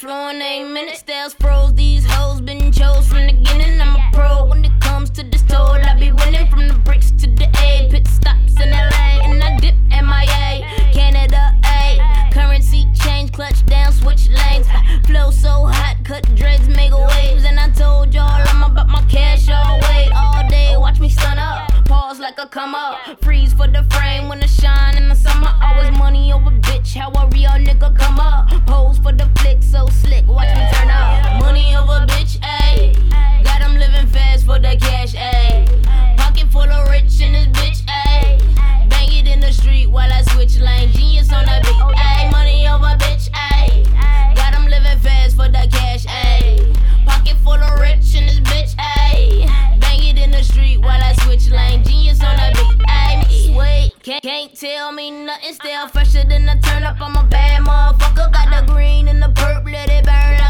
Flowing ain't eight minutes. Styles froze, these hoes been chose from the beginning. I'm a pro when it comes to this toll. I be winning from the bricks to the A. Pit stops in LA, and I dip MIA. Canada A. Currency change, clutch down, switch lanes. I flow so hot, cut dreads, make waves. And I told y'all I'm about my cash all way. All day, watch me sun up. Pause like a come up. Freeze for the frame when the shine in the summer. Always money over bitch. How a real nigga come up. Pose can't, tell me nothing. Still fresher than the turn up. I'm a bad motherfucker. Got the green and the purple, let it burn like